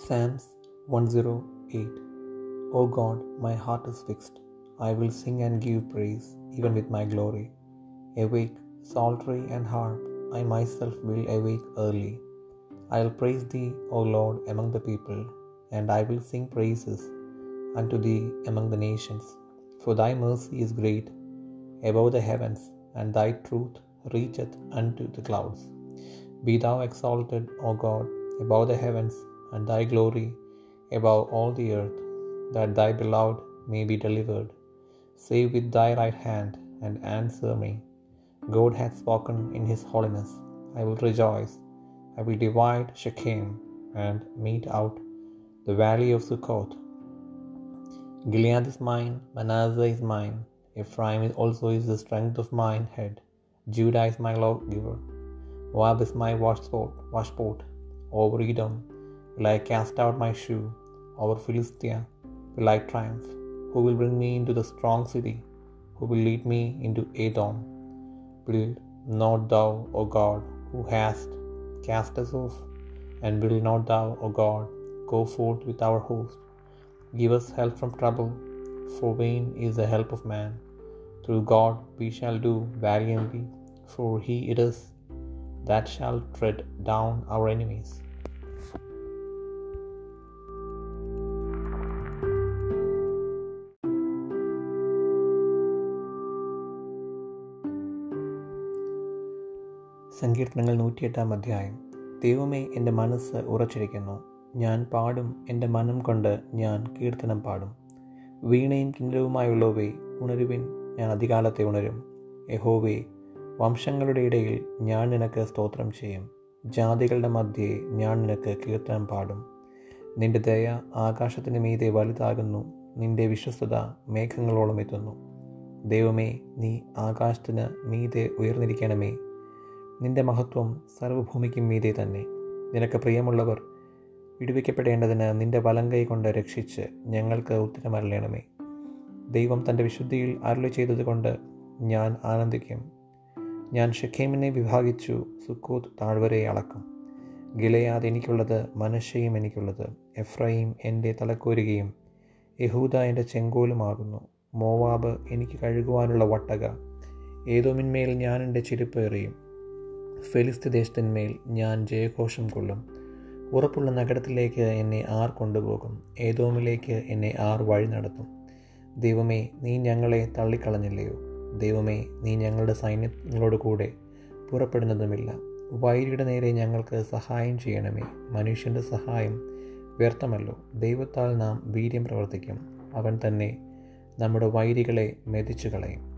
Psalms 108 O God, my heart is fixed. I will sing and give praise, even with my glory. Awake, psaltery and harp, I myself will awake early. I will praise thee, O Lord, among the people, and I will sing praises unto thee among the nations. For thy mercy is great above the heavens, and thy truth reacheth unto the clouds. Be thou exalted, O God, above the heavens, and thy glory above all the earth, that thy beloved may be delivered. Save with thy right hand, and answer me. God hath spoken in his holiness. I will rejoice. I will divide Shechem, and mete out the valley of Succoth. Gilead is mine, Manasseh is mine, Ephraim also is the strength of mine head. Judah is my lawgiver. Moab is my washpot, washpot. Over Edom will I cast out my shoe. Over Philistia will I triumph. Who will bring me into the strong city? Who will lead me into Edom? Will not thou, O God, who hast cast us off? And will not thou, O God, go forth with our host? Give us help from trouble, for vain is the help of man. Through God we shall do valiantly, for he it is that shall tread down our enemies. സങ്കീർത്തനങ്ങൾ നൂറ്റിയെട്ടാം അധ്യായം. ദൈവമേ എന്റെ മനസ്സ് ഉറച്ചിരിക്കുന്നു. ഞാൻ പാടും എന്റെ മനം കൊണ്ട് ഞാൻ കീർത്തനം പാടും. വീണയും കിന്നരവുമായുള്ളവേ ഉണരുവിൻ ഞാൻ അധികാലത്തെ ഉണരും. യഹോവേ വംശങ്ങളുടെ ഇടയിൽ ഞാൻ നിനക്ക് സ്തോത്രം ചെയ്യും. ജാതികളുടെ മധ്യേ ഞാൻ നിനക്ക് കീർത്തനം പാടും. നിന്റെ ദയ ആകാശത്തിന് മീതെ വലുതാകുന്നു. നിന്റെ വിശ്വസ്തത മേഘങ്ങളോളം എത്തുന്നു. ദൈവമേ നീ ആകാശത്തിന് മീതെ ഉയർന്നിരിക്കണമേ. നിന്റെ മഹത്വം സർവഭൂമിക്കും മീതെ തന്നെ. നിനക്ക് പ്രിയമുള്ളവർ വിടുവിക്കപ്പെടേണ്ടതിന് നിന്റെ വലങ്കൈ കൊണ്ട് രക്ഷിച്ച് ഞങ്ങൾക്ക് ഉത്തരമരളയണമേ ദൈവം തന്റെ വിശുദ്ധിയിൽ അരുളി ചെയ്തതുകൊണ്ട് ഞാൻ ആനന്ദിക്കും. ഞാൻ ഷെഖേമിനെ വിഭാഗിച്ചു സുക്കൂത്ത് താഴ്വരയെ അളക്കും. ഗിലയാദ് എനിക്കുള്ളത് മനശ്ശയും എനിക്കുള്ളത്. എഫ്രൈം എന്റെ തലക്കോരുകയും യഹൂദ എന്റെ ചെങ്കോലുമാകുന്നു. മോവാബ് എനിക്ക് കഴുകുവാനുള്ള വട്ടക. ഏതോമിന്മേൽ ഞാൻ എന്റെ ചിരിപ്പ് എറിയും. ഫെലിസ്തി ദേശത്തിന്മേൽ ഞാൻ ജയഘോഷം കൊള്ളും. ഉറപ്പുള്ള നഗരത്തിലേക്ക് എന്നെ ആർ കൊണ്ടുപോകും. ഏതോമിലേക്ക് എന്നെ ആർ വഴി നടത്തും. ദൈവമേ നീ ഞങ്ങളെ തള്ളിക്കളഞ്ഞില്ലയോ? ദൈവമേ നീ ഞങ്ങളുടെ സൈന്യങ്ങളോട് കൂടെ പുറപ്പെടുന്നതുമില്ല. വൈരിയുടെ നേരെ ഞങ്ങൾക്ക് സഹായം ചെയ്യണമേ. മനുഷ്യന്റെ സഹായം വ്യർത്ഥമല്ലോ. ദൈവത്താൽ നാം വീര്യം പ്രവർത്തിക്കും. അവൻ തന്നെ നമ്മുടെ വൈരികളെ മെതിച്ചു കളയും